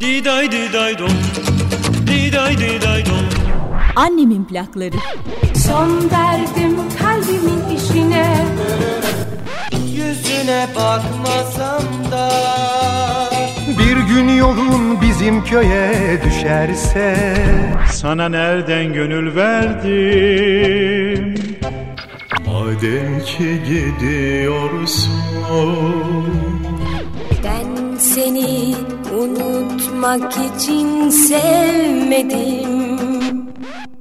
Diday diday dom. Diday diday dom. Annemin plakları. Son verdim kalbimin işine Yüzüne bakmasam da Bir gün yolun bizim köye düşerse Sana nereden gönül verdim Madem ki gidiyorsun Ben seni unutmak için sevmedim.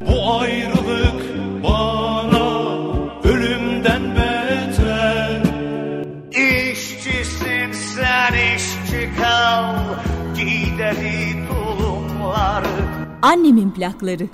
Bu ayrılık bana ölümden beter. İşçisin sen işçi kal. Gideri tulumları Annemin plakları.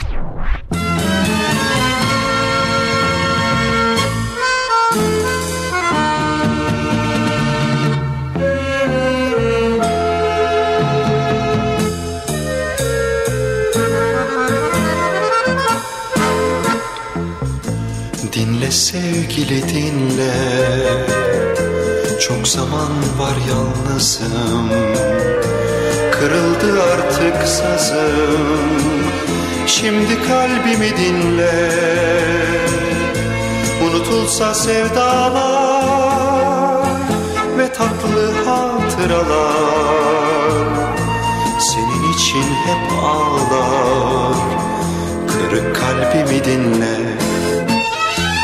Dinle sevgili dinle. Çok zaman var yalnızım. Kırıldı artık sazım. Şimdi kalbimi dinle. Unutulsa sevdalar Ve tatlı hatıralar. Senin için hep ağlar. Kırık kalbimi dinle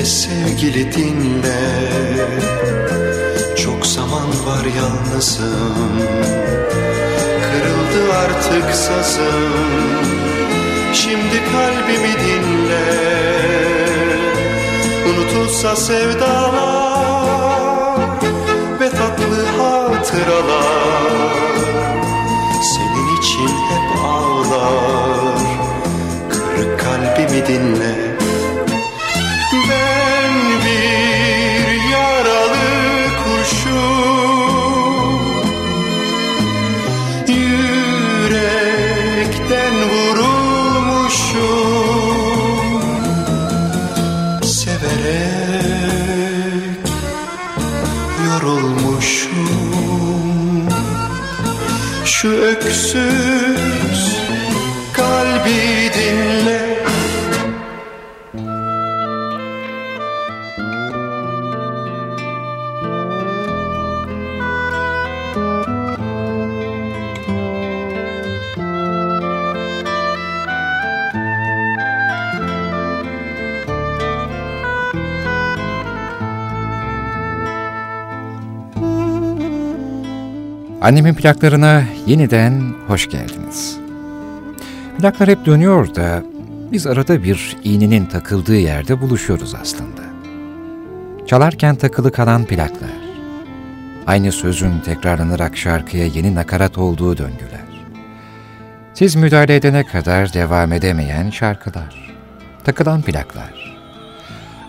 Dinle sevgili dinle. Çok zaman var yalnızım. Kırıldı artık sazım. Şimdi kalbimi dinle. Unutulsa sevdalar Ve tatlı hatıralar öksüz kalbi dinle. Annemin plaklarına yeniden hoş geldiniz. Plaklar hep dönüyor da biz arada bir iğnenin takıldığı yerde buluşuyoruz aslında. Çalarken takılı kalan plaklar. Aynı sözün tekrarlanarak şarkıya yeni nakarat olduğu döngüler. Siz müdahale edene kadar devam edemeyen şarkılar. Takılan plaklar.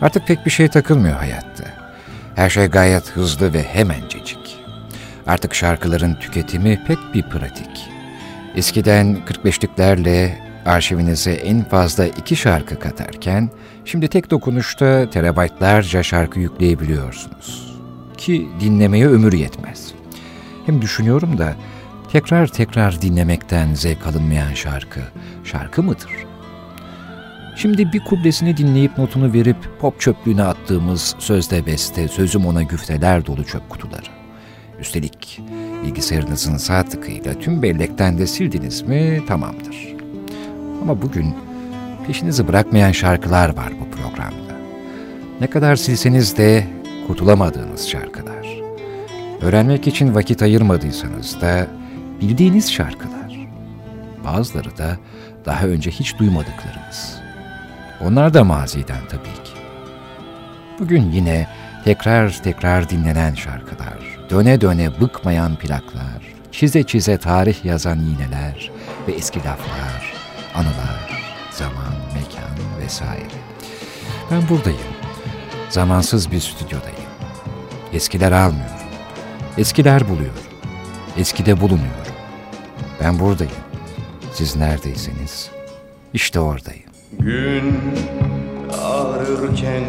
Artık pek bir şey takılmıyor hayatta. Her şey gayet hızlı ve hemencecik. Artık şarkıların tüketimi pek bir pratik. Eskiden 45'liklerle arşivinize en fazla iki şarkı katarken, şimdi tek dokunuşta terabaytlarca şarkı yükleyebiliyorsunuz. Ki dinlemeye ömür yetmez. Hem düşünüyorum da tekrar tekrar dinlemekten zevk alınmayan şarkı, şarkı mıdır? Şimdi bir kublesini dinleyip notunu verip pop çöplüğüne attığımız sözde beste, sözüm ona güfteler dolu çöp kutuları. Üstelik bilgisayarınızın sağ tıkıyla tüm bellekten de sildiniz mi tamamdır. Ama bugün peşinizi bırakmayan şarkılar var bu programda. Ne kadar silseniz de kurtulamadığınız şarkılar. Öğrenmek için vakit ayırmadıysanız da bildiğiniz şarkılar. Bazıları da daha önce hiç duymadıklarınız. Onlar da maziden tabii ki. Bugün yine tekrar tekrar dinlenen şarkılar, döne döne bıkmayan plaklar, çize çize tarih yazan iğneler ve eski laflar, anılar, zaman, mekan vesaire. Ben buradayım. Zamansız bir stüdyodayım. Eskiler almıyorum. Eskiler buluyor. Eskide bulunuyorum. Ben buradayım. Siz neredeyseniz işte oradayım. Gün ağrırken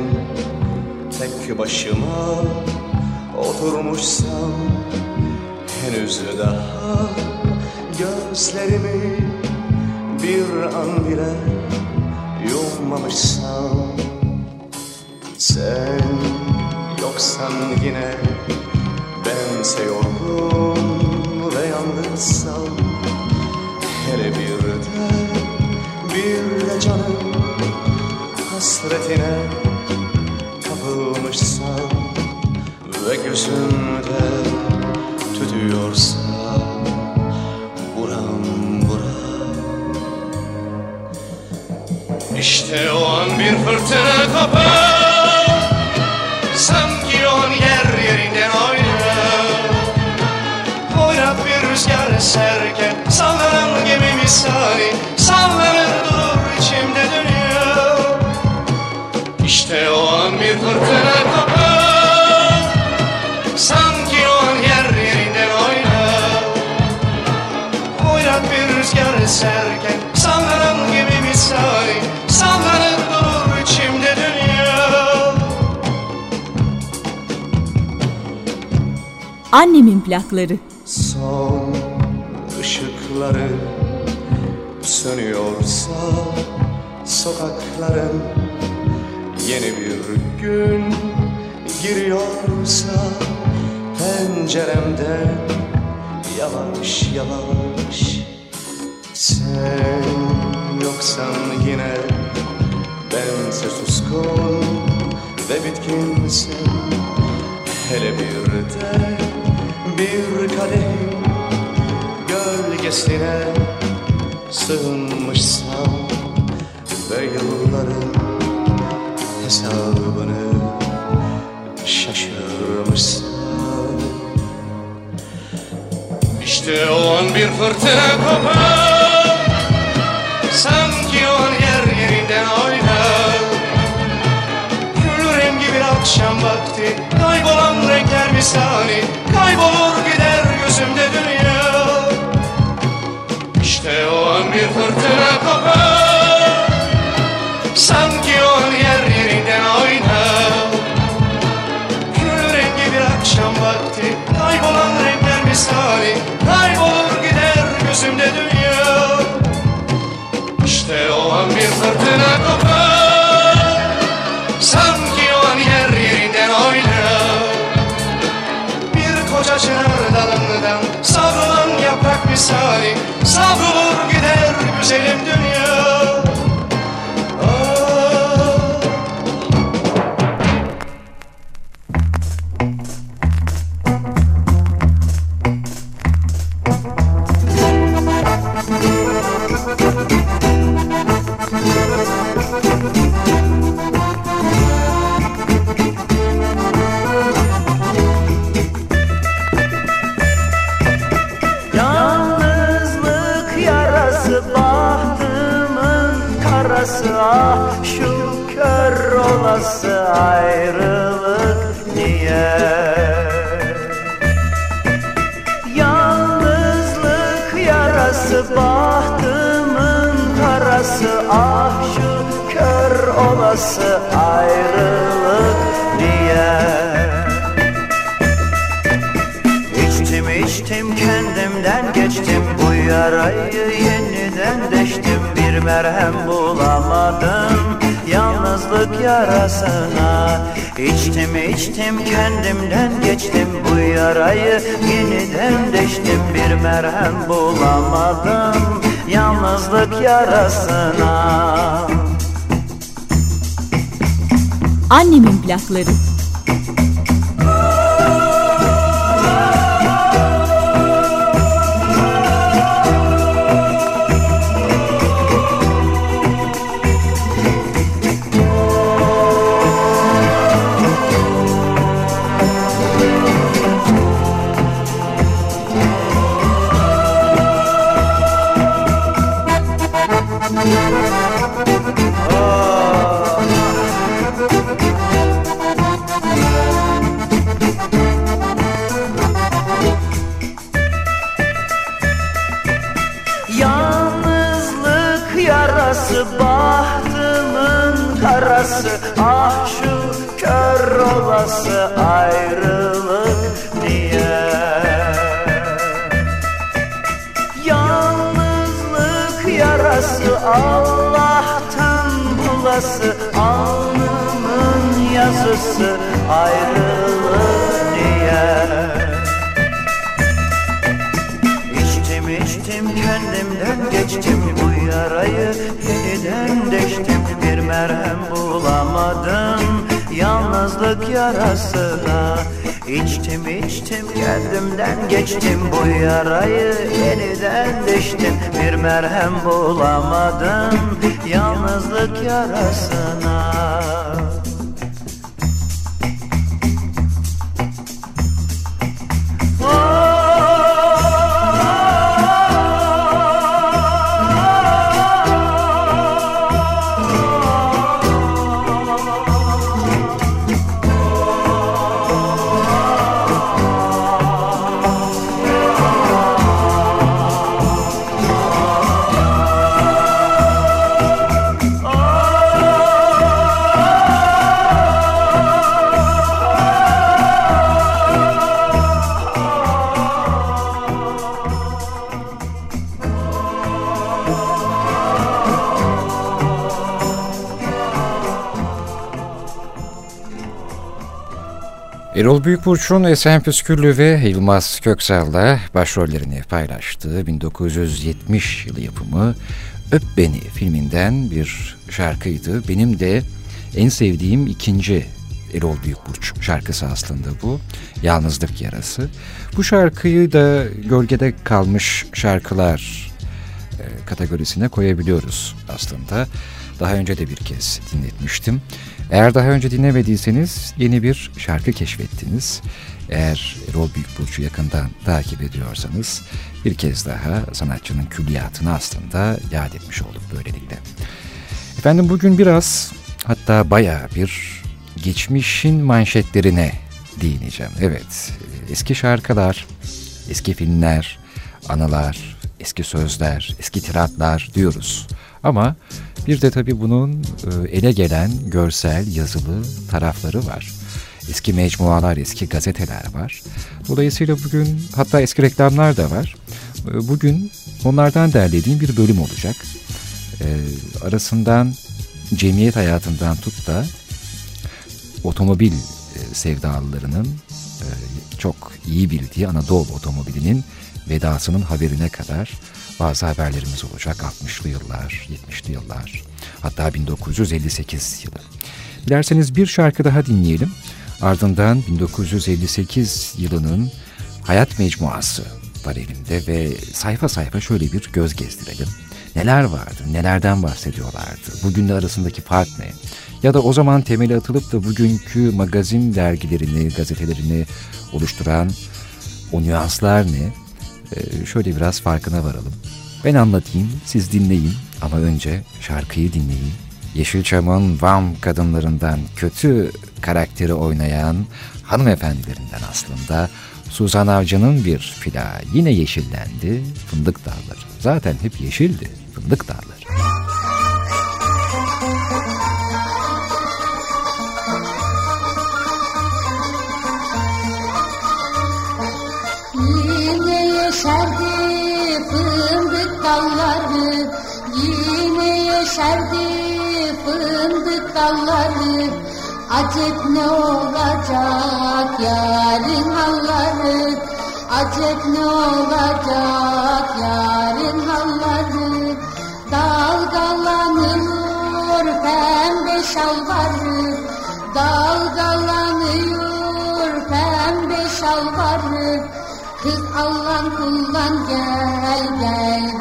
tek başıma oturmuşsam Henüz daha gözlerimi bir an bile yummamışsam. Sen yoksan yine bense yorgun ve yalnızsam. Hele bir de bir de canım hasretine Ve gözümde tütüyorsa buram buram İşte o an bir fırtına kopar Sanki o an yer yerinden oynar Hoyrat bir rüzgar eserken Sallanan gemi misali Sallanır durur içimde dünya. İşte o an bir fırtına Annemin plakları. Son ışıkları sönüyorsa sokakların yeni bir gün giriyorsa penceremden yavaş yavaş sen yoksan yine bense suskun ve bitkinsin Hele bir de bir kadehim gölgesine sığınmışsam Ve yılların hesabını şaşırmışsam. İşte o an bir fırtına kopar. Sanki akşam vakti. Kaybolan renkler misali Kaybolur gider gözümde dünya. İşte o an bir fırtına kopar Sanki o an yer yerinden oynar. Gül rengi bir akşam vakti. Kaybolan renkler misali Kaybolur gider gözümde dünya. İşte o an bir fırtına kopar Çınar dalından. Savrulan yaprak misali Savrulur gider güzelim dünya olası ayrılık niye İçtim içtim kendimden geçtim. Bu yarayı yeniden deştim. Bir merhem bulamadım Yalnızlık yarasına. İçtim içtim kendimden geçtim. Bu yarayı yeniden deştim. Bir merhem bulamadım Yalnızlık yarasına Annemin plakları. Yazısı ayrılık niye İçtim içtim kendimden geçtim bu yarayı. Yeniden deştim bir merhem bulamadım. Yalnızlık yarasına İçtim içtim kendimden geçtim bu yarayı. Yeniden deştim bir merhem bulamadım. Yalnızlık yarasına Erol Büyükburç'un Esen Püsküllü ve Yılmaz Köksal'la başrollerini paylaştığı 1970 yılı yapımı Öp Beni filminden bir şarkıydı. Benim de en sevdiğim ikinci Erol Büyükburç şarkısı aslında bu. Yalnızlık Yarası. Bu şarkıyı da gölgede kalmış şarkılar e, kategorisine koyabiliyoruz aslında. Daha önce de bir kez dinletmiştim. Eğer daha önce dinlemediyseniz yeni bir şarkı keşfettiniz. Eğer Erol Büyükburç'u yakından takip ediyorsanız bir kez daha sanatçının külliyatını aslında yad etmiş olduk böylelikle. Efendim bugün biraz hatta baya bir geçmişin manşetlerine değineceğim. Evet eski şarkılar, eski filmler, anılar, eski sözler, eski tiratlar diyoruz. Ama bir de tabii bunun e, ele gelen görsel, yazılı tarafları var. Eski mecmualar, eski gazeteler var. Dolayısıyla bugün hatta eski reklamlar da var. E, bugün onlardan derlediğim bir bölüm olacak. E, arasından cemiyet hayatından tut da otomobil sevdalılarının çok iyi bildiği Anadolu otomobilinin vedasının haberine kadar bazı haberlerimiz olacak 60'lı yıllar, 70'li yıllar, hatta 1958 yılı. Dilerseniz bir şarkı daha dinleyelim. Ardından 1958 yılının Hayat Mecmuası var elimde ve sayfa sayfa şöyle bir göz gezdirelim. Neler vardı, nelerden bahsediyorlardı, bugünle arasındaki fark ne? Ya da o zaman temeli atılıp da bugünkü magazin dergilerini, gazetelerini oluşturan o nüanslar ne? Ee, şöyle biraz farkına varalım. Ben anlatayım, siz dinleyin ama önce şarkıyı dinleyin. Yeşilçam'ın Vam kadınlarından kötü karakteri oynayan hanımefendilerinden aslında Suzan Avcı'nın bir fila yine yeşillendi, fındık dalları. Zaten hep yeşildi, fındık dalları. Yeşerdi fındık dalları. Acep ne olacak yarın halları? Acep ne olacak yarın halları? Dalgalanıyor pembe şalvarı. Dalgalanıyor pembe şalvarı. Kız Allah'ın kullan gel gel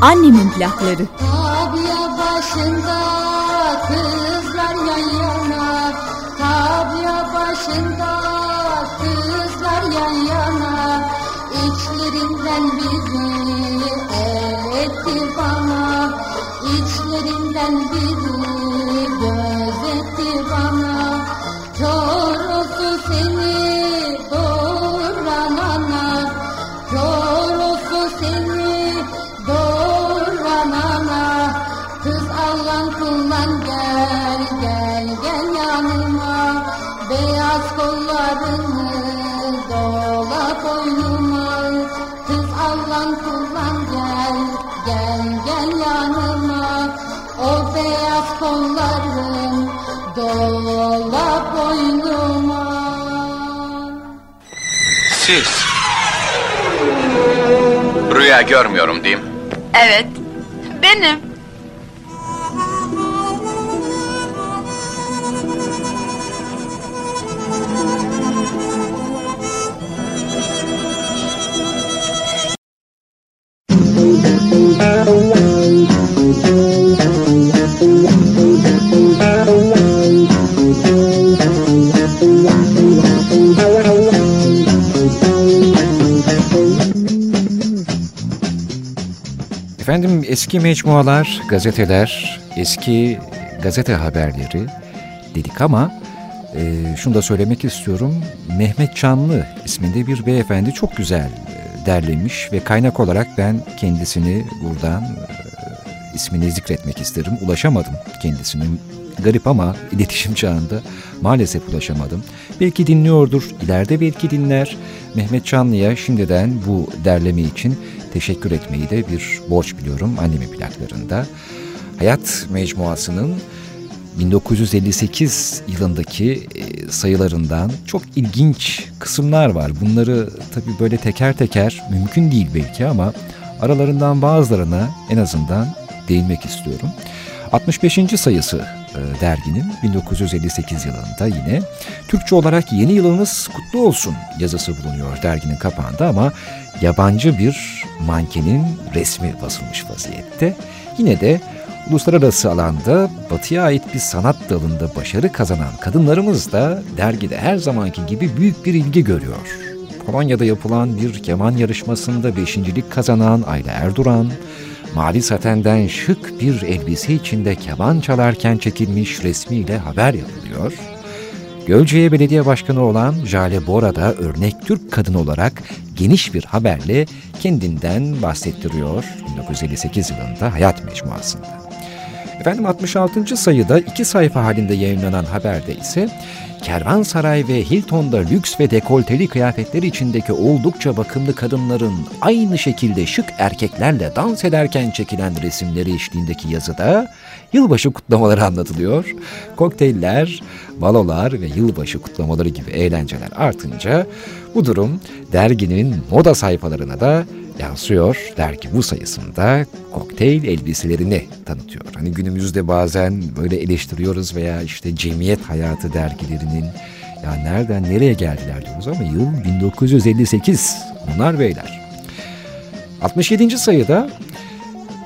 Annemin plakları. Tabya başında kızlar yan yana Tabya başında Beyaz kollarını dola boynuma Kız Allah'ın kullan gel gel gel yanıma O beyaz kolların dola boynuma Siz. Rüya görmüyorum değil mi? Evet, eski mecmualar, gazeteler, eski gazete haberleri dedik ama e, şunu da söylemek istiyorum. Mehmet Çanlı isminde bir beyefendi çok güzel e, derlemiş ve kaynak olarak ben kendisini buradan e, ismini zikretmek isterim. Ulaşamadım kendisinin garip ama iletişim çağında maalesef ulaşamadım. Belki dinliyordur, ileride belki dinler. Mehmet Çanlı'ya şimdiden bu derleme için teşekkür etmeyi de bir borç biliyorum annemin plaklarında. Hayat Mecmuası'nın 1958 yılındaki e, sayılarından çok ilginç kısımlar var. Bunları tabii böyle teker teker mümkün değil belki ama aralarından bazılarına en azından değinmek istiyorum. 65. sayısı e, derginin 1958 yılında yine Türkçe olarak yeni yılınız kutlu olsun yazısı bulunuyor derginin kapağında ama yabancı bir mankenin resmi basılmış vaziyette. Yine de uluslararası alanda batıya ait bir sanat dalında başarı kazanan kadınlarımız da dergide her zamanki gibi büyük bir ilgi görüyor. Polonya'da yapılan bir keman yarışmasında beşincilik kazanan Ayla Erduran, Mali satenden şık bir elbise içinde keman çalarken çekilmiş resmiyle haber yapılıyor. Gölcük'e belediye başkanı olan Jale Bora da örnek Türk kadını olarak geniş bir haberle kendinden bahsettiriyor 1958 yılında Hayat Mecmuası'nda. Efendim 66. sayıda iki sayfa halinde yayınlanan haberde ise Kervansaray ve Hilton'da lüks ve dekolteli kıyafetler içindeki oldukça bakımlı kadınların aynı şekilde şık erkeklerle dans ederken çekilen resimleri eşliğindeki yazıda yılbaşı kutlamaları anlatılıyor. Kokteyller, balolar ve yılbaşı kutlamaları gibi eğlenceler artınca bu durum derginin moda sayfalarına da yansıyor. Dergi bu sayısında kokteyl elbiselerini tanıtıyor. Hani günümüzde bazen böyle eleştiriyoruz veya işte cemiyet hayatı dergilerinin ya nereden nereye geldiler diyoruz ama yıl 1958 bunlar beyler. 67. sayıda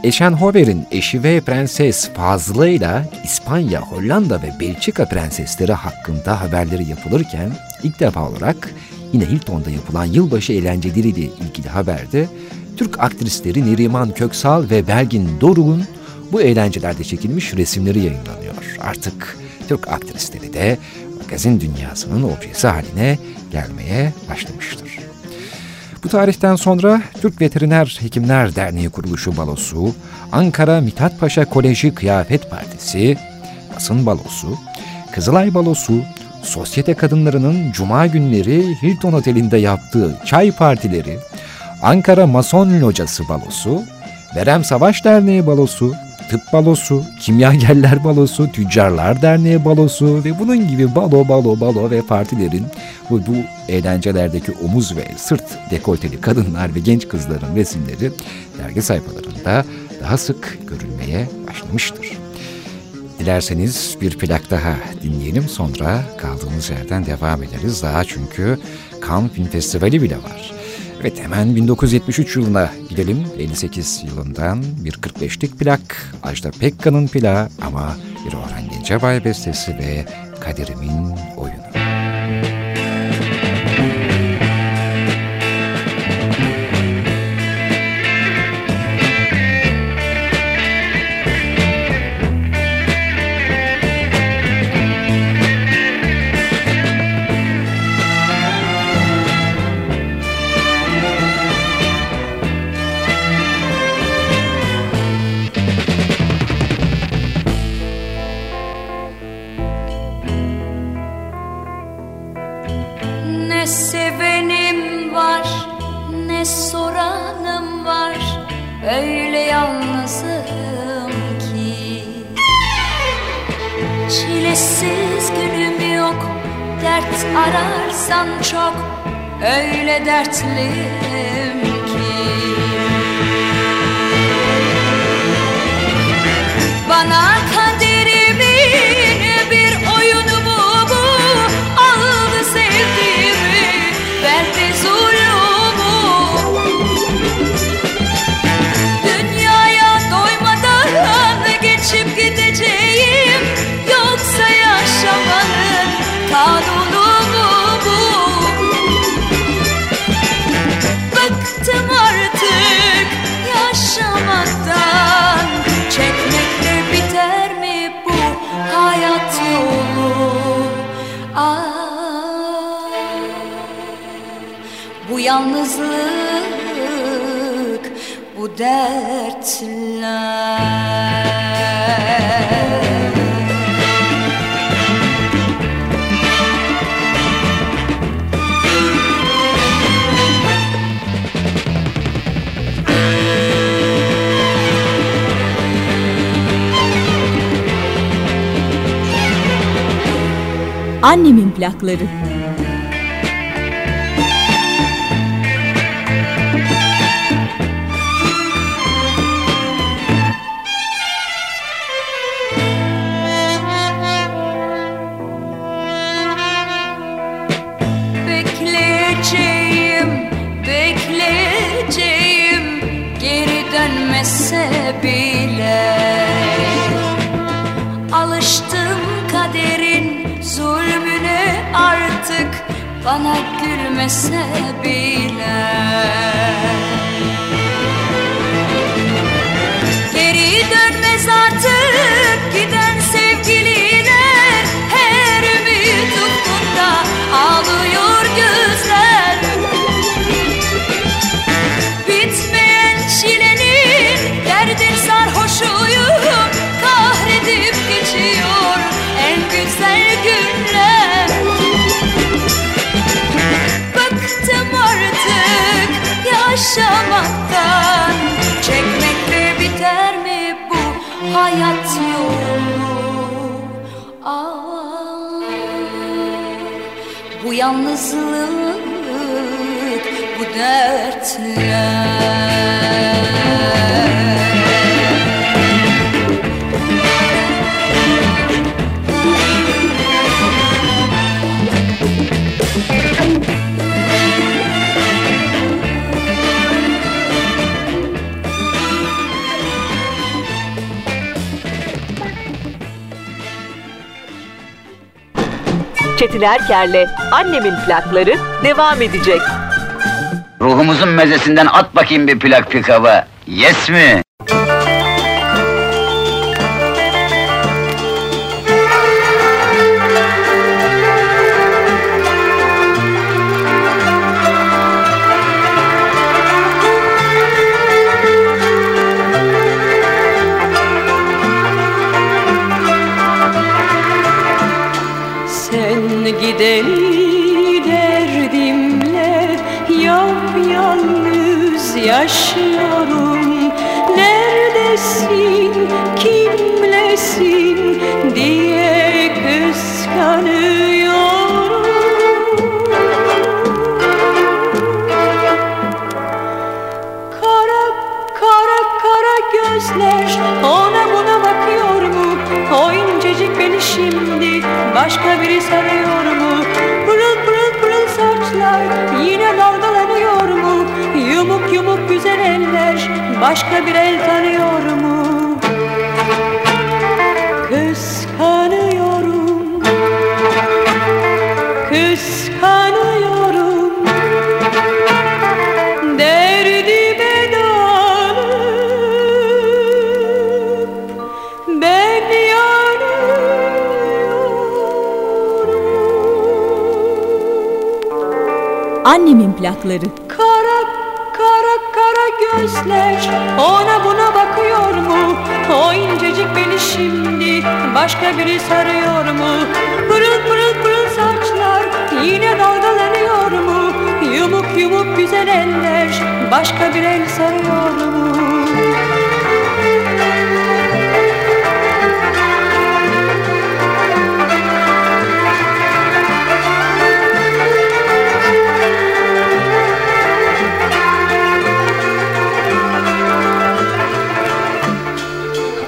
Eschenhower'in eşi ve prenses Fazlı ile İspanya, Hollanda ve Belçika prensesleri hakkında haberleri yapılırken ilk defa olarak yine Hilton'da yapılan yılbaşı eğlenceleriyle ilgili haberde Türk aktrisleri Neriman Köksal ve Belgin Doruk'un bu eğlencelerde çekilmiş resimleri yayınlanıyor. Artık Türk aktrisleri de magazin dünyasının objesi haline gelmeye başlamıştır. Bu tarihten sonra Türk Veteriner Hekimler Derneği Kuruluşu Balosu, Ankara Mithat Paşa Koleji Kıyafet Partisi, Basın Balosu, Kızılay Balosu, sosyete kadınlarının cuma günleri Hilton Oteli'nde yaptığı çay partileri, Ankara Mason Locası Balosu, Verem Savaş Derneği Balosu, Tıp Balosu, Kimyagerler Balosu, Tüccarlar Derneği Balosu ve bunun gibi balo balo balo ve partilerin bu, bu eğlencelerdeki omuz ve sırt dekolteli kadınlar ve genç kızların resimleri dergi sayfalarında daha sık görülmeye başlamıştır. Dilerseniz bir plak daha dinleyelim sonra kaldığımız yerden devam ederiz. Daha çünkü Cannes Film Festivali bile var. Evet hemen 1973 yılına gidelim. 58 yılından bir 45'lik plak. Ajda Pekkan'ın plağı ama bir Orhan Gencebay bestesi ve Kaderimin oyunu. Ararsan çok öyle dertliyim ki. Bana dertler Annemin plakları bana gülmese bile. Geri dönmez artık giden sevgililer Bu yalnızlık, bu Çetin Erker'le Annemin plakları devam edecek. Ruhumuzun mezesinden at bakayım bir plak pikava. Yes mi? Başka bir el tanıyor mu? Kıskanıyorum. Kıskanıyorum. Derdime dalıp Ben Annemin plakları gözler Ona buna bakıyor mu? O incecik beni şimdi Başka biri sarıyor mu? Pırıl pırıl pırıl saçlar Yine dalgalanıyor mu? Yumuk yumuk güzel eller Başka bir el sarıyor mu?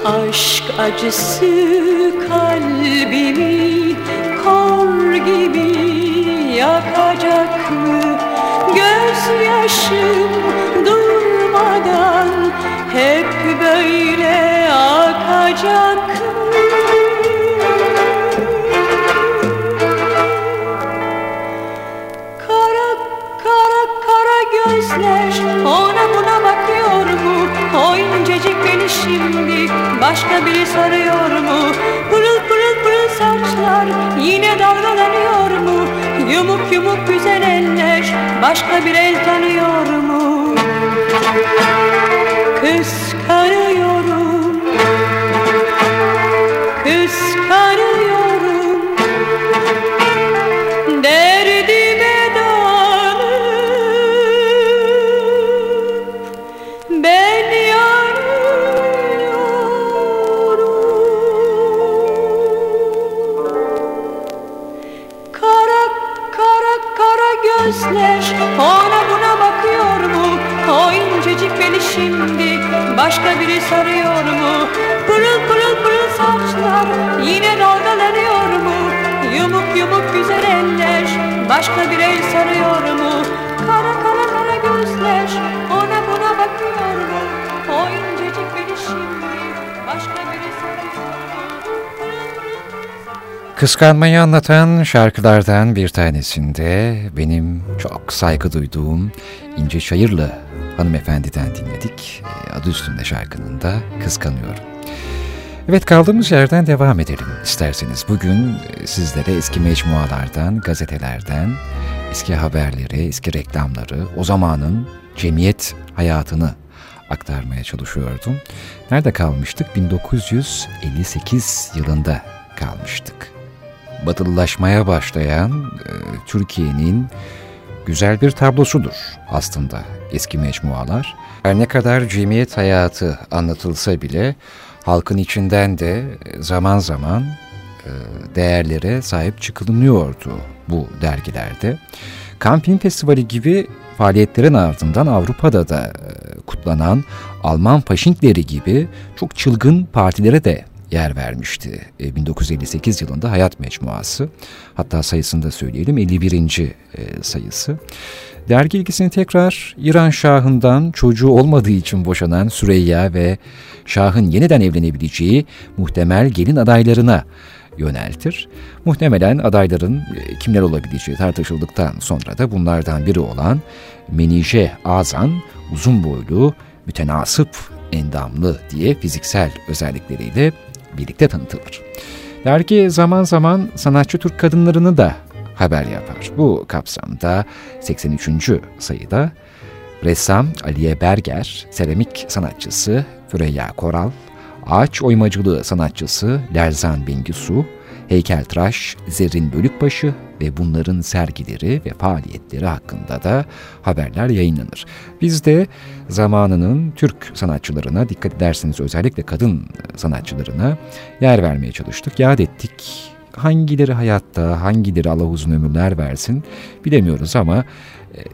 Aşk acısı kalbimi kor gibi yakacak mı? Gözyaşım durmadan hep böyle akacak şimdi başka biri sarıyor mu? Pırıl pırıl pırıl saçlar yine dalgalanıyor mu? Yumuk yumuk güzel eller başka bir el tanıyor mu? Kıskanıyorum sarıyor mu? Pırıl pırıl pırıl saçlar Yine dalgalanıyor mu? Yumuk yumuk güzel eller Başka bir el sarıyor mu? Kara kara kara gözler Ona buna bakıyor mu? O incecik beni şimdi Başka biri? Kıskanmayı anlatan şarkılardan bir tanesinde benim çok saygı duyduğum İnce Çayırlı hanımefendiden dinledik. E, Adı üstünde şarkının da Kıskanıyorum. Evet kaldığımız yerden devam edelim isterseniz. Bugün e, sizlere eski mecmualardan, gazetelerden, eski haberleri, eski reklamları, o zamanın cemiyet hayatını aktarmaya çalışıyordum. Nerede kalmıştık? 1958 yılında kalmıştık. Batılılaşmaya başlayan e, Türkiye'nin güzel bir tablosudur aslında eski mecmualar. Her ne kadar cemiyet hayatı anlatılsa bile halkın içinden de zaman zaman e, değerlere sahip çıkılınıyordu bu dergilerde. Kampin Festivali gibi faaliyetlerin ardından Avrupa'da da e, kutlanan Alman faşinkleri gibi çok çılgın partilere de yer vermişti. E, 1958 yılında Hayat Mecmuası, hatta sayısını da söyleyelim 51. E, sayısı. Dergi ilgisini tekrar İran Şahı'ndan çocuğu olmadığı için boşanan Süreyya ve Şah'ın yeniden evlenebileceği muhtemel gelin adaylarına yöneltir. Muhtemelen adayların e, kimler olabileceği tartışıldıktan sonra da bunlardan biri olan Menije Azan uzun boylu, mütenasıp endamlı diye fiziksel özellikleriyle birlikte tanıtılır. Dergi zaman zaman sanatçı Türk kadınlarını da haber yapar. Bu kapsamda 83. sayıda ressam Aliye Berger, seramik sanatçısı Füreyya Koral, ağaç oymacılığı sanatçısı Lerzan Bengisu, heykeltıraş Zerrin Bölükbaşı ve bunların sergileri ve faaliyetleri hakkında da haberler yayınlanır. Biz de zamanının Türk sanatçılarına dikkat ederseniz özellikle kadın sanatçılarına yer vermeye çalıştık. Yad ettik. Hangileri hayatta, hangileri Allah uzun ömürler versin bilemiyoruz ama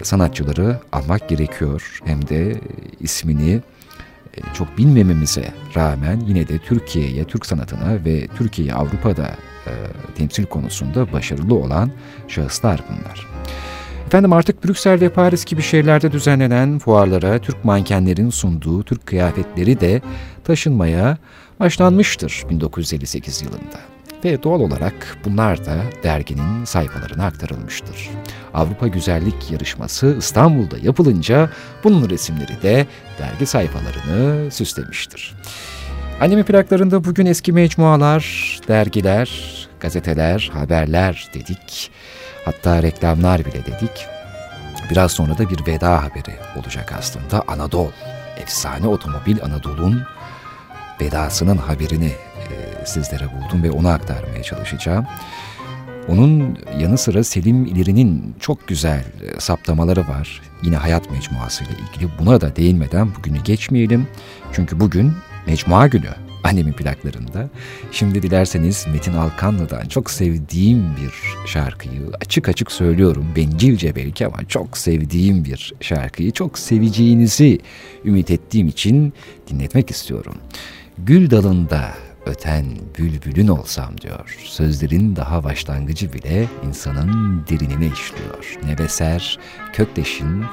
sanatçıları almak gerekiyor. Hem de ismini çok bilmememize rağmen yine de Türkiye'ye, Türk sanatına ve Türkiye'yi Avrupa'da e, temsil konusunda başarılı olan şahıslar bunlar. Efendim artık Brüksel ve Paris gibi şehirlerde düzenlenen fuarlara Türk mankenlerin sunduğu Türk kıyafetleri de taşınmaya başlanmıştır 1958 yılında. Ve doğal olarak bunlar da derginin sayfalarına aktarılmıştır. Avrupa Güzellik Yarışması İstanbul'da yapılınca bunun resimleri de dergi sayfalarını süslemiştir. Annemin plaklarında bugün eski mecmualar, dergiler, gazeteler, haberler dedik. Hatta reklamlar bile dedik. Biraz sonra da bir veda haberi olacak aslında. Anadolu, efsane otomobil Anadolu'nun vedasının haberini e, sizlere buldum ve onu aktarmaya çalışacağım. Onun yanı sıra Selim İleri'nin çok güzel e, saptamaları var. Yine hayat mecmuası ile ilgili. Buna da değinmeden bugünü geçmeyelim. Çünkü bugün mecmua günü annemin plaklarında. Şimdi dilerseniz Metin Alkanlı'dan çok sevdiğim bir şarkıyı açık açık söylüyorum. Bencilce belki ama çok sevdiğim bir şarkıyı çok seveceğinizi ümit ettiğim için dinletmek istiyorum. Gül dalında öten bülbülün olsam diyor. Sözlerin daha başlangıcı bile insanın derinine işliyor. Nebeser, Kökteş'in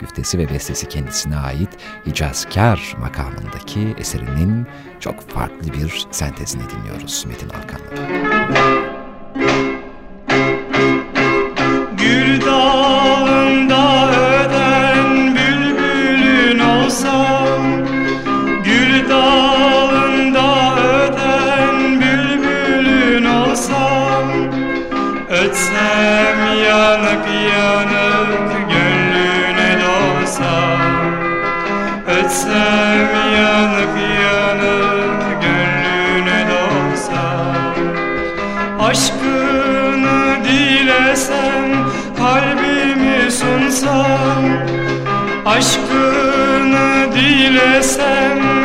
güftesi ve bestesi kendisine ait Hicazkar makamındaki eserinin çok farklı bir sentezini dinliyoruz Metin Alkan'la. Sunsam Aşkını dilesem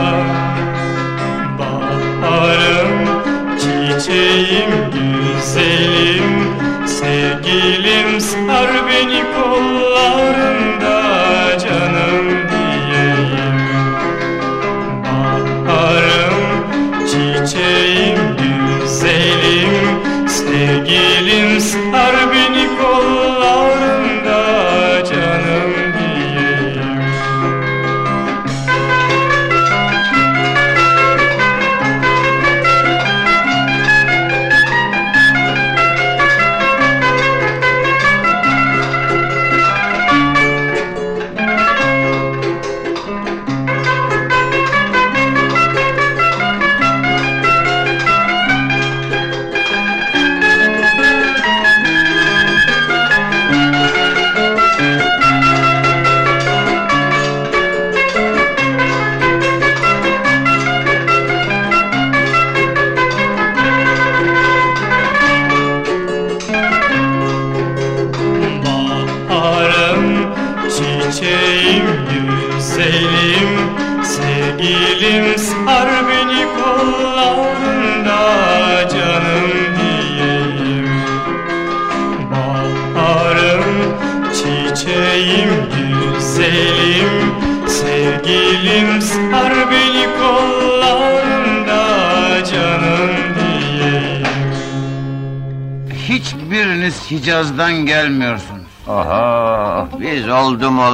love.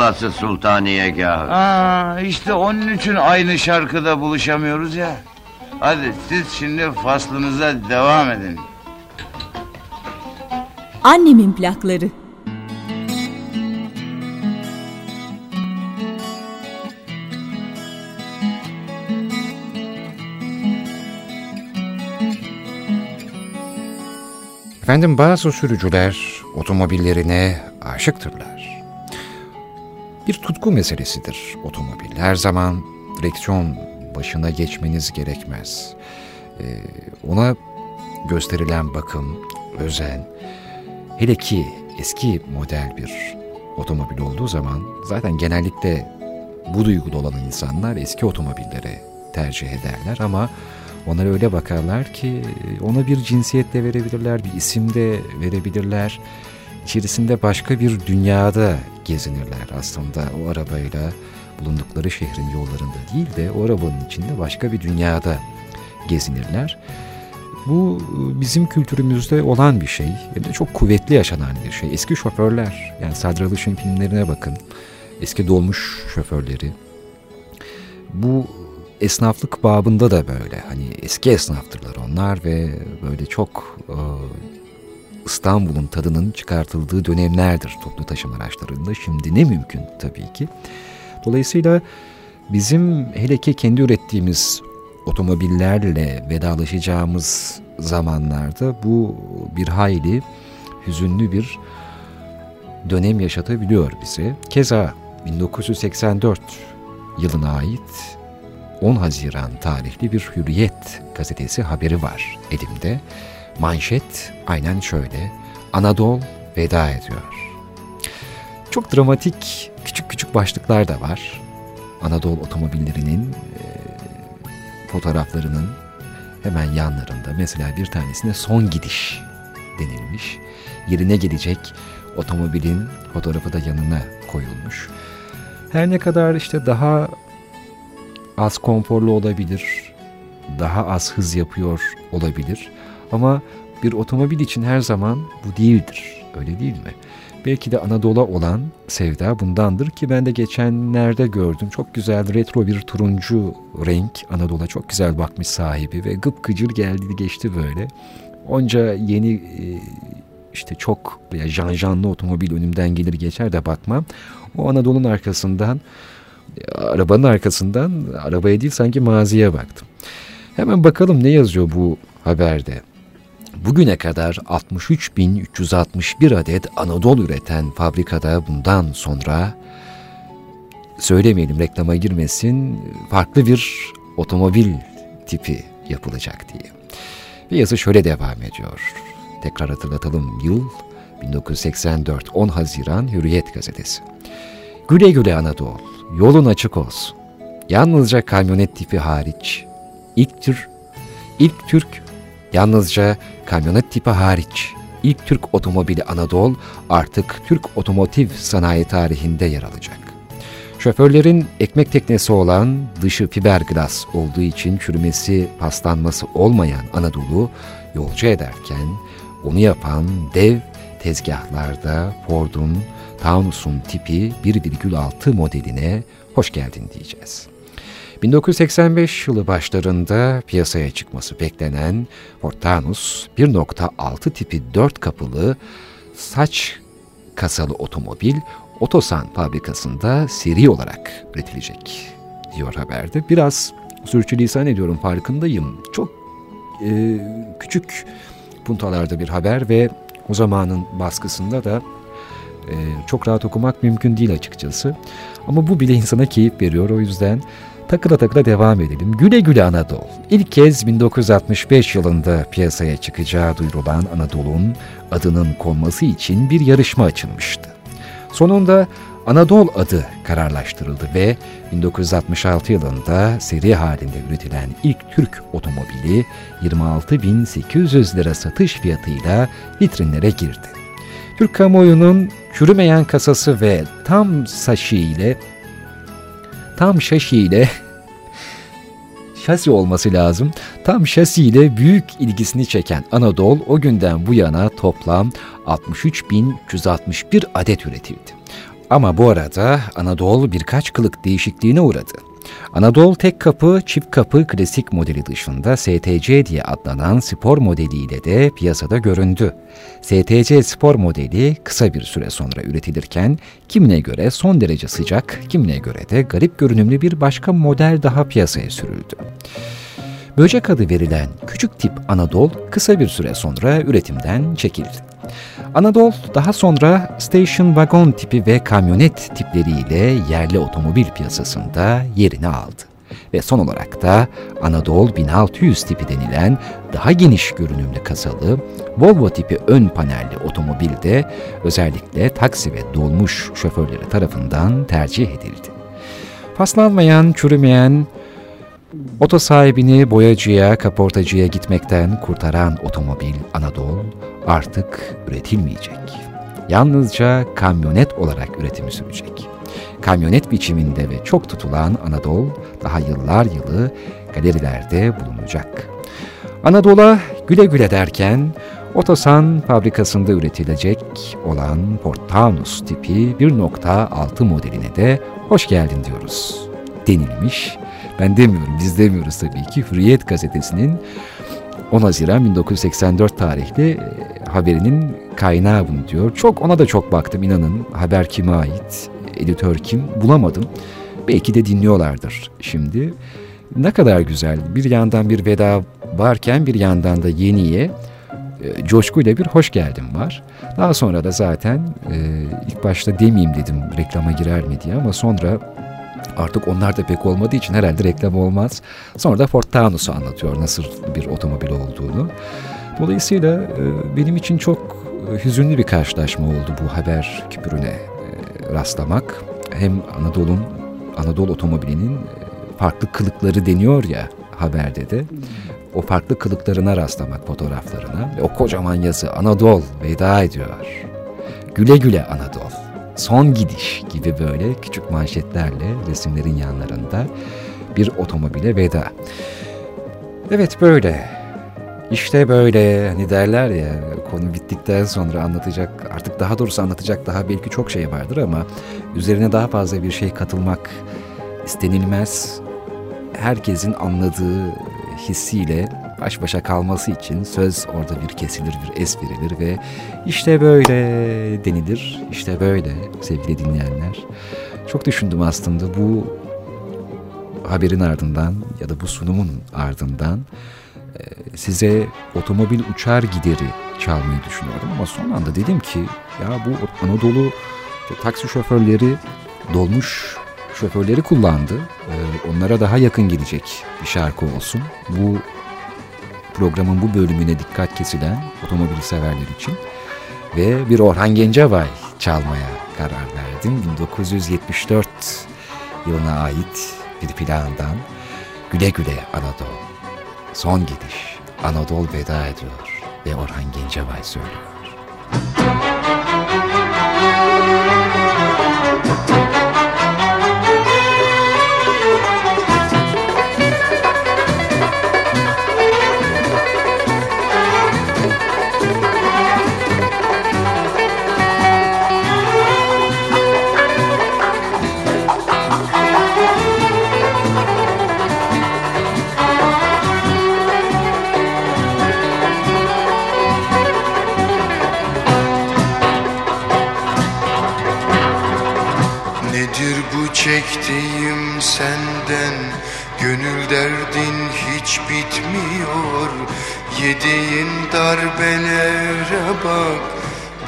Oldum olası sultaniyegahı. Aa, işte onun için aynı şarkıda buluşamıyoruz ya. Hadi siz şimdi faslınıza devam edin. Annemin plakları. Efendim bazı sürücüler otomobillerine aşıktırlar. Bir tutku meselesidir otomobil. Her zaman direksiyon başına geçmeniz gerekmez. Ee, ona gösterilen bakım, özen, hele ki eski model bir otomobil olduğu zaman zaten genellikle bu duygulu olan insanlar eski otomobillere tercih ederler ama Onlara öyle bakarlar ki ona bir cinsiyet de verebilirler, bir isim de verebilirler. İçerisinde başka bir dünyada gezinirler aslında o arabayla bulundukları şehrin yollarında değil de o arabanın içinde başka bir dünyada gezinirler. Bu bizim kültürümüzde olan bir şey. Hem çok kuvvetli yaşanan bir şey. Eski şoförler, yani Sadri Alış'ın filmlerine bakın. Eski dolmuş şoförleri. Bu esnaflık babında da böyle. Hani eski esnaftırlar onlar ve böyle çok e, İstanbul'un tadının çıkartıldığı dönemlerdir toplu taşıma araçlarında. Şimdi ne mümkün tabii ki. Dolayısıyla bizim hele ki kendi ürettiğimiz otomobillerle vedalaşacağımız zamanlarda bu bir hayli hüzünlü bir dönem yaşatabiliyor bize. Keza 1984 yılına ait 10 Haziran tarihli bir Hürriyet gazetesi haberi var elimde. Manşet aynen şöyle. Anadolu veda ediyor. Çok dramatik küçük küçük başlıklar da var. Anadolu otomobillerinin e, fotoğraflarının hemen yanlarında mesela bir tanesine son gidiş denilmiş. Yerine gelecek otomobilin fotoğrafı da yanına koyulmuş. Her ne kadar işte daha az konforlu olabilir, daha az hız yapıyor olabilir. Ama bir otomobil için her zaman bu değildir. Öyle değil mi? Belki de Anadolu'a olan sevda bundandır ki ben de geçenlerde gördüm. Çok güzel retro bir turuncu renk Anadolu'a çok güzel bakmış sahibi ve gıpgıcır geldi geçti böyle. Onca yeni e, işte çok veya janjanlı otomobil önümden gelir geçer de bakmam. O Anadolu'nun arkasından arabanın arkasından arabaya değil sanki maziye baktım. Hemen bakalım ne yazıyor bu haberde. Bugüne kadar 63.361 adet Anadolu üreten fabrikada bundan sonra söylemeyelim reklama girmesin farklı bir otomobil tipi yapılacak diye. Ve yazı şöyle devam ediyor. Tekrar hatırlatalım yıl 1984 10 Haziran Hürriyet gazetesi. Güle güle Anadolu yolun açık olsun. Yalnızca kamyonet tipi hariç, ilk tür, ilk Türk, yalnızca kamyonet tipi hariç, ilk Türk otomobili Anadolu artık Türk otomotiv sanayi tarihinde yer alacak. Şoförlerin ekmek teknesi olan dışı fiberglass olduğu için çürümesi, paslanması olmayan Anadolu yolcu ederken onu yapan dev tezgahlarda Ford'un Taunus'un tipi 1,6 modeline hoş geldin diyeceğiz. 1985 yılı başlarında piyasaya çıkması beklenen Ford Taunus 1.6 tipi 4 kapılı saç kasalı otomobil Otosan fabrikasında seri olarak üretilecek diyor haberde. Biraz sürçülisan ediyorum farkındayım. Çok e, küçük puntalarda bir haber ve o zamanın baskısında da e, çok rahat okumak mümkün değil açıkçası. Ama bu bile insana keyif veriyor o yüzden takıla takıla devam edelim. Güle güle Anadolu. İlk kez 1965 yılında piyasaya çıkacağı duyurulan Anadolu'nun adının konması için bir yarışma açılmıştı. Sonunda Anadolu adı kararlaştırıldı ve 1966 yılında seri halinde üretilen ilk Türk otomobili 26.800 lira satış fiyatıyla vitrinlere girdi. Türk kamuoyunun çürümeyen kasası ve tam saşı ile tam şaşı ile şasi olması lazım. Tam şasi ile büyük ilgisini çeken Anadolu o günden bu yana toplam 63.361 adet üretildi. Ama bu arada Anadolu birkaç kılık değişikliğine uğradı. Anadolu tek kapı, çift kapı klasik modeli dışında STC diye adlanan spor modeliyle de piyasada göründü. STC spor modeli kısa bir süre sonra üretilirken kimine göre son derece sıcak, kimine göre de garip görünümlü bir başka model daha piyasaya sürüldü. Böcek adı verilen küçük tip Anadolu kısa bir süre sonra üretimden çekildi. Anadolu daha sonra station wagon tipi ve kamyonet tipleriyle yerli otomobil piyasasında yerini aldı. Ve son olarak da Anadolu 1600 tipi denilen daha geniş görünümlü kasalı Volvo tipi ön panelli otomobil de özellikle taksi ve dolmuş şoförleri tarafından tercih edildi. Paslanmayan, çürümeyen, Oto sahibini boyacıya, kaportacıya gitmekten kurtaran otomobil Anadolu artık üretilmeyecek. Yalnızca kamyonet olarak üretimi sürecek. Kamyonet biçiminde ve çok tutulan Anadolu daha yıllar yılı galerilerde bulunacak. Anadolu'a güle güle derken Otosan fabrikasında üretilecek olan Portanus tipi 1.6 modeline de hoş geldin diyoruz denilmiş ben demiyorum, biz demiyoruz tabii ki. Hürriyet gazetesinin 10 Haziran 1984 tarihli e, haberinin kaynağı bunu diyor. Çok ona da çok baktım inanın. Haber kime ait, editör kim bulamadım. Belki de dinliyorlardır şimdi. Ne kadar güzel. Bir yandan bir veda varken bir yandan da yeniye e, coşkuyla bir hoş geldin var. Daha sonra da zaten e, ilk başta demeyeyim dedim reklama girer mi diye ama sonra Artık onlar da pek olmadığı için herhalde reklam olmaz. Sonra da Ford Taunus'u anlatıyor nasıl bir otomobil olduğunu. Dolayısıyla e, benim için çok e, hüzünlü bir karşılaşma oldu bu haber küpürüne e, rastlamak. Hem Anadolu'nun Anadolu otomobilinin farklı kılıkları deniyor ya haberde de. O farklı kılıklarına rastlamak fotoğraflarına ve o kocaman yazı Anadolu veda ediyor. Güle güle Anadolu son gidiş gibi böyle küçük manşetlerle resimlerin yanlarında bir otomobile veda. Evet böyle. İşte böyle hani derler ya konu bittikten sonra anlatacak artık daha doğrusu anlatacak daha belki çok şey vardır ama üzerine daha fazla bir şey katılmak istenilmez. Herkesin anladığı hissiyle baş başa kalması için söz orada bir kesilir, bir es verilir ve işte böyle denilir. İşte böyle sevgili dinleyenler. Çok düşündüm aslında bu haberin ardından ya da bu sunumun ardından e, size otomobil uçar gideri çalmayı düşünüyordum ama son anda dedim ki ya bu Anadolu taksi şoförleri dolmuş şoförleri kullandı. E, onlara daha yakın gelecek bir şarkı olsun. Bu programın bu bölümüne dikkat kesilen otomobil severler için ve bir Orhan Gencebay çalmaya karar verdim. 1974 yılına ait bir plandan Güle Güle Anadolu. Son gidiş Anadolu veda ediyor ve Orhan Gencebay söylüyor. çektiğim senden Gönül derdin hiç bitmiyor. Yediğin darbelere bak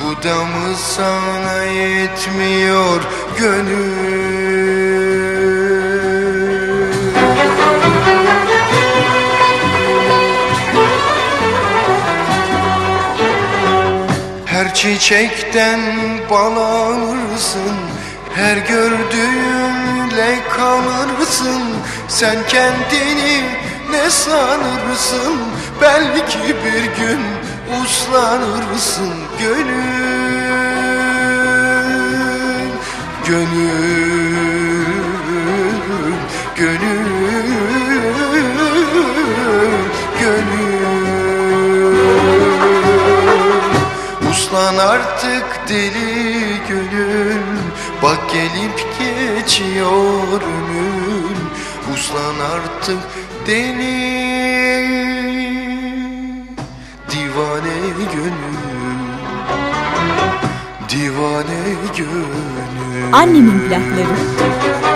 Bu da mı sana yetmiyor? Gönül. Her çiçekten bal alırsın her Benimle kalırsın Sen kendini ne sanırsın? Belki bir gün uslanırsın Gönül Gönül Gönül. Uslan artık deli gönül Bak gelip geçiyor ömür Uslan artık deli Divane gönül Divane gönül Annemin plakları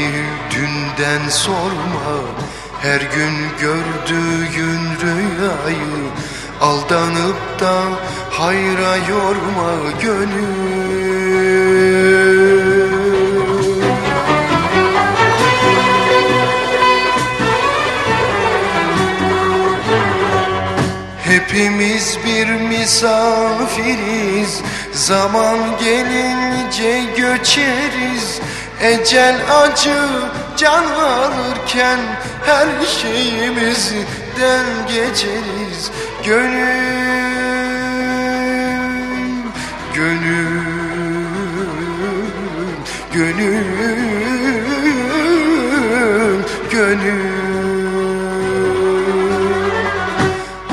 Geleceği dünden sorma. Her gün gördüğün rüyayı Aldanıp da hayra yorma gönül Hepimiz bir misafiriz. Zaman gelince göçeriz Ecel acı can alırken her şeyimizden geçeriz. Gönül, gönül, gönül, gönül.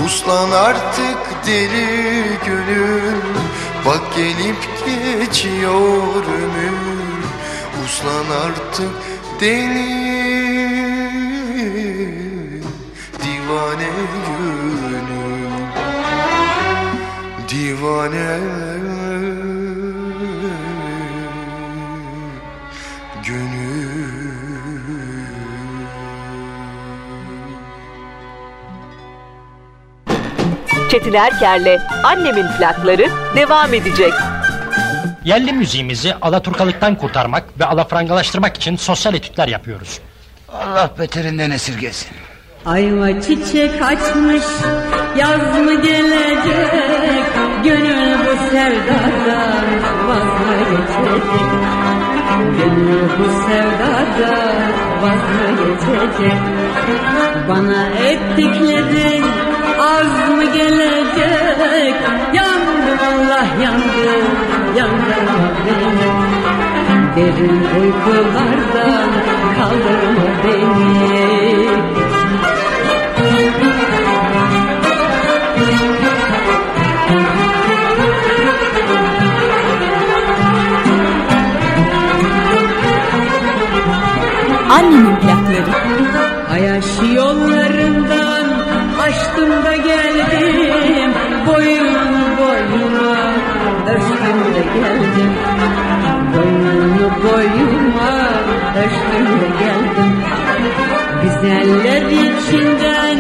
Uslan artık deli gönül. Bak gelip geçiyor ömür uslan artık deli divane gönül divane. Çetin Erker'le Annemin plakları devam edecek. Yerli müziğimizi Alaturkalıktan kurtarmak ve alafrangalaştırmak için sosyal etütler yapıyoruz. Allah beterinden esirgesin. Ayva çiçek açmış, yaz mı gelecek? Gönül bu sevdadan vaz mı geçecek? Gönül bu sevdadan vaz mı geçecek? Bana ettiklerin az mı gelecek? Yandım Allah yandım yandırma beni Derin uykulardan kaldırma beni? Annemin plakları. Ayaş yollarından açtım da geldim de geldim. Boynunu boyuma ölçtüm de geldim. Güzeller içinden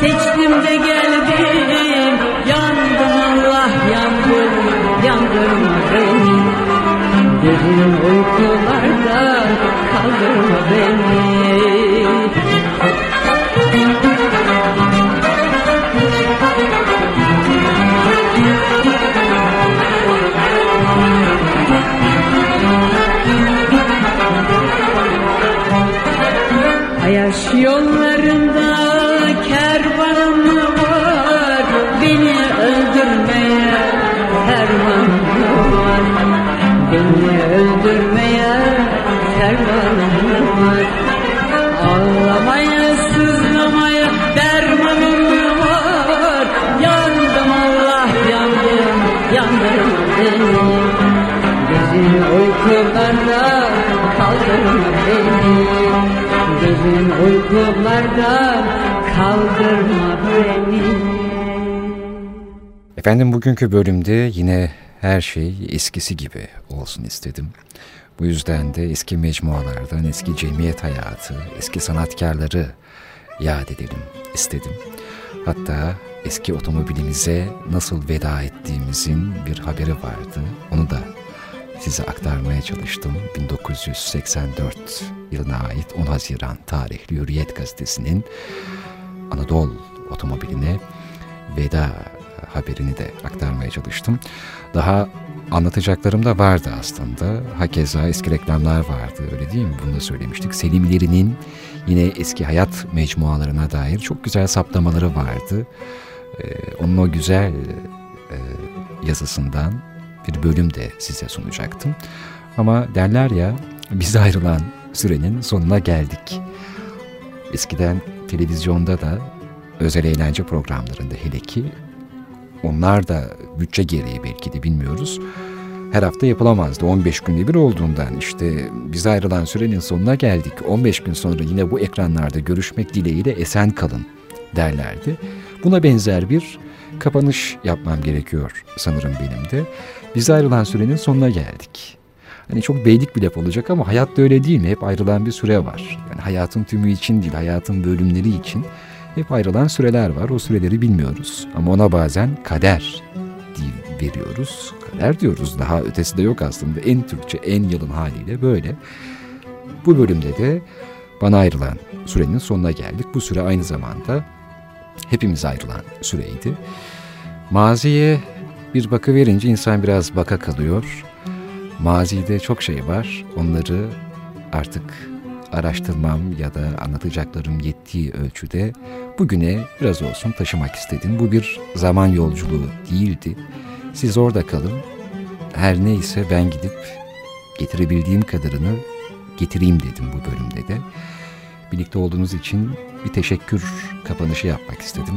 seçtim de geldim. Yandım Allah yandım yandırma beni. Derin uykularda kaldırma beni Yollarında kervanım var? Beni öldürmeye fermanım var? Beni öldürmeye fermanım var? Ağlamaya sızlamaya dermanım var? Yandım Allah yandım yandım beni. Gözün uykularda kaldırma Gözün uykularda kaldırma beni Efendim bugünkü bölümde yine her şey eskisi gibi olsun istedim. Bu yüzden de eski mecmualardan, eski cemiyet hayatı, eski sanatkarları yad edelim istedim. Hatta eski otomobilimize nasıl veda ettiğimizin bir haberi vardı. Onu da size aktarmaya çalıştım. 1984 yılına ait 10 Haziran tarihli Hürriyet gazetesinin Anadolu otomobiline veda haberini de aktarmaya çalıştım. Daha anlatacaklarım da vardı aslında. Hakeza eski reklamlar vardı öyle değil mi? Bunu da söylemiştik. Selimleri'nin yine eski hayat mecmualarına dair çok güzel saptamaları vardı. Ee, onun o güzel e, yazısından bir bölüm de size sunacaktım. Ama derler ya biz ayrılan sürenin sonuna geldik. Eskiden televizyonda da özel eğlence programlarında hele ki onlar da bütçe gereği belki de bilmiyoruz. Her hafta yapılamazdı 15 günde bir olduğundan işte biz ayrılan sürenin sonuna geldik. 15 gün sonra yine bu ekranlarda görüşmek dileğiyle esen kalın derlerdi. Buna benzer bir kapanış yapmam gerekiyor sanırım benim de. Biz ayrılan sürenin sonuna geldik. Hani çok beylik bir laf olacak ama hayatta öyle değil mi? Hep ayrılan bir süre var. Yani hayatın tümü için değil, hayatın bölümleri için hep ayrılan süreler var. O süreleri bilmiyoruz. Ama ona bazen kader veriyoruz. Kader diyoruz. Daha ötesi de yok aslında. En Türkçe, en yalın haliyle böyle. Bu bölümde de bana ayrılan sürenin sonuna geldik. Bu süre aynı zamanda hepimiz ayrılan süreydi. Maziye bir bakı verince insan biraz baka kalıyor. Mazide çok şey var. Onları artık araştırmam ya da anlatacaklarım yettiği ölçüde bugüne biraz olsun taşımak istedim. Bu bir zaman yolculuğu değildi. Siz orada kalın. Her neyse ben gidip getirebildiğim kadarını getireyim dedim bu bölümde de. Birlikte olduğunuz için bir teşekkür kapanışı yapmak istedim.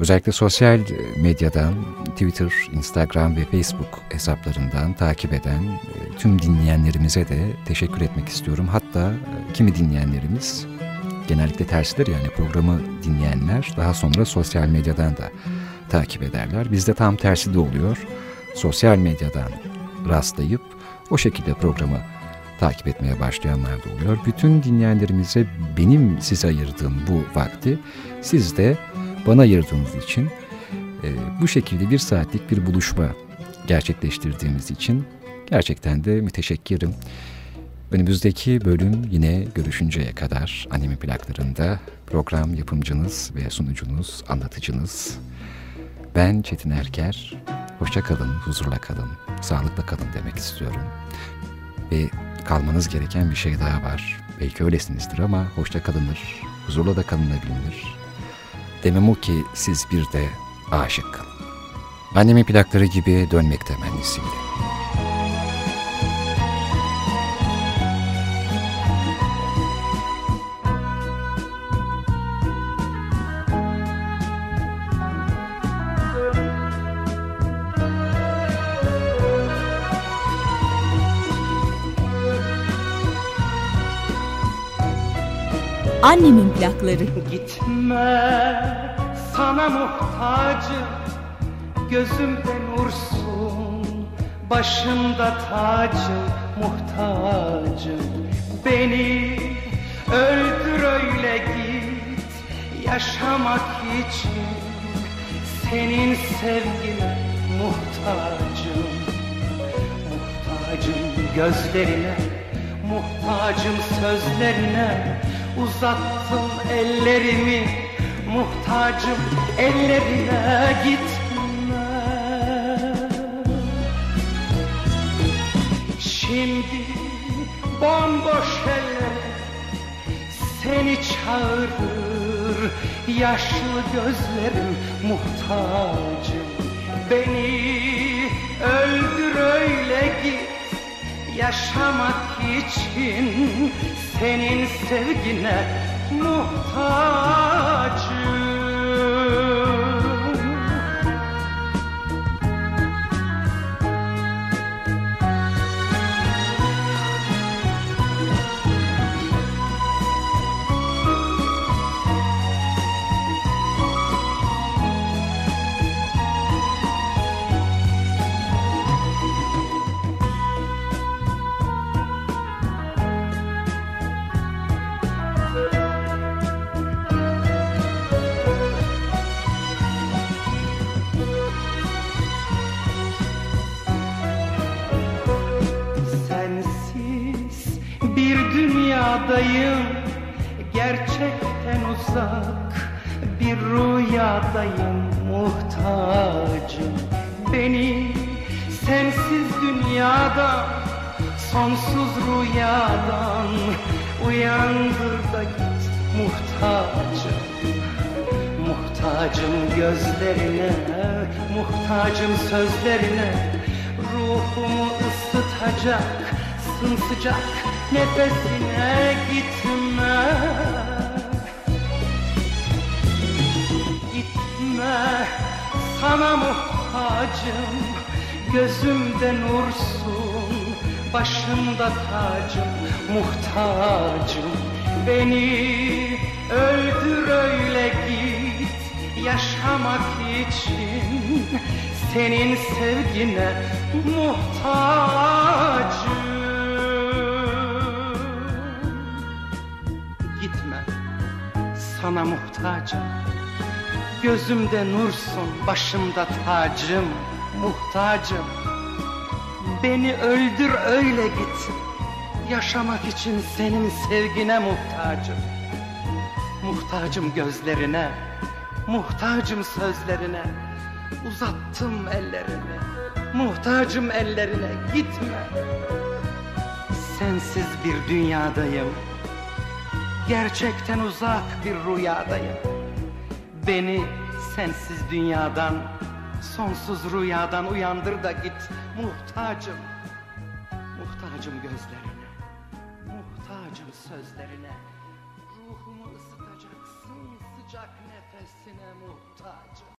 Özellikle sosyal medyadan, Twitter, Instagram ve Facebook hesaplarından takip eden e, tüm dinleyenlerimize de teşekkür etmek istiyorum. Hatta e, kimi dinleyenlerimiz, genellikle tersidir yani programı dinleyenler daha sonra sosyal medyadan da takip ederler. Bizde tam tersi de oluyor. Sosyal medyadan rastlayıp o şekilde programı takip etmeye başlayanlar da oluyor. Bütün dinleyenlerimize benim size ayırdığım bu vakti siz de bana ayırdığınız için e, bu şekilde bir saatlik bir buluşma gerçekleştirdiğimiz için gerçekten de müteşekkirim. Önümüzdeki bölüm yine görüşünceye kadar anime plaklarında program yapımcınız ve sunucunuz, anlatıcınız ben Çetin Erker. Hoşça kalın, huzurla kalın, sağlıkla kalın demek istiyorum. Ve kalmanız gereken bir şey daha var. Belki öylesinizdir ama hoşça kalınır, huzurla da kalınabilir. Demem o ki siz bir de aşık kalın. Annemin plakları gibi dönmek temennisiyle. Annemin plakları. Gitme sana muhtacım. Gözümde nursun Başımda tacım Muhtacım. Beni öldür öyle git Yaşamak için Senin sevgine muhtacım. Muhtacım gözlerine Muhtacım sözlerine Uzattım ellerimi Muhtacım ellerine gitme Şimdi bomboş eller Seni çağırır Yaşlı gözlerim muhtacım. Beni öldür öyle git Yaşamak için senin sevgine muhtacım dünyadayım Gerçekten uzak bir rüyadayım muhtacım. Beni sensiz dünyada sonsuz rüyadan Uyandır da git muhtacım. Muhtacım gözlerine, muhtacım sözlerine Ruhumu ısıtacak, sımsıcak nefesine gitme. Gitme, sana muhtacım Gözümde nursun, başımda tacım Muhtacım, beni öldür öyle git Yaşamak için senin sevgine muhtacım sana muhtacım. Gözümde nursun, başımda tacım, muhtacım. Beni öldür öyle git. Yaşamak için senin sevgine muhtacım. Muhtacım gözlerine, muhtacım sözlerine. Uzattım ellerimi, muhtacım ellerine gitme. Sensiz bir dünyadayım Gerçekten uzak bir rüyadayım. Beni sensiz dünyadan Sonsuz rüyadan uyandır da git. Muhtacım Muhtacım gözlerine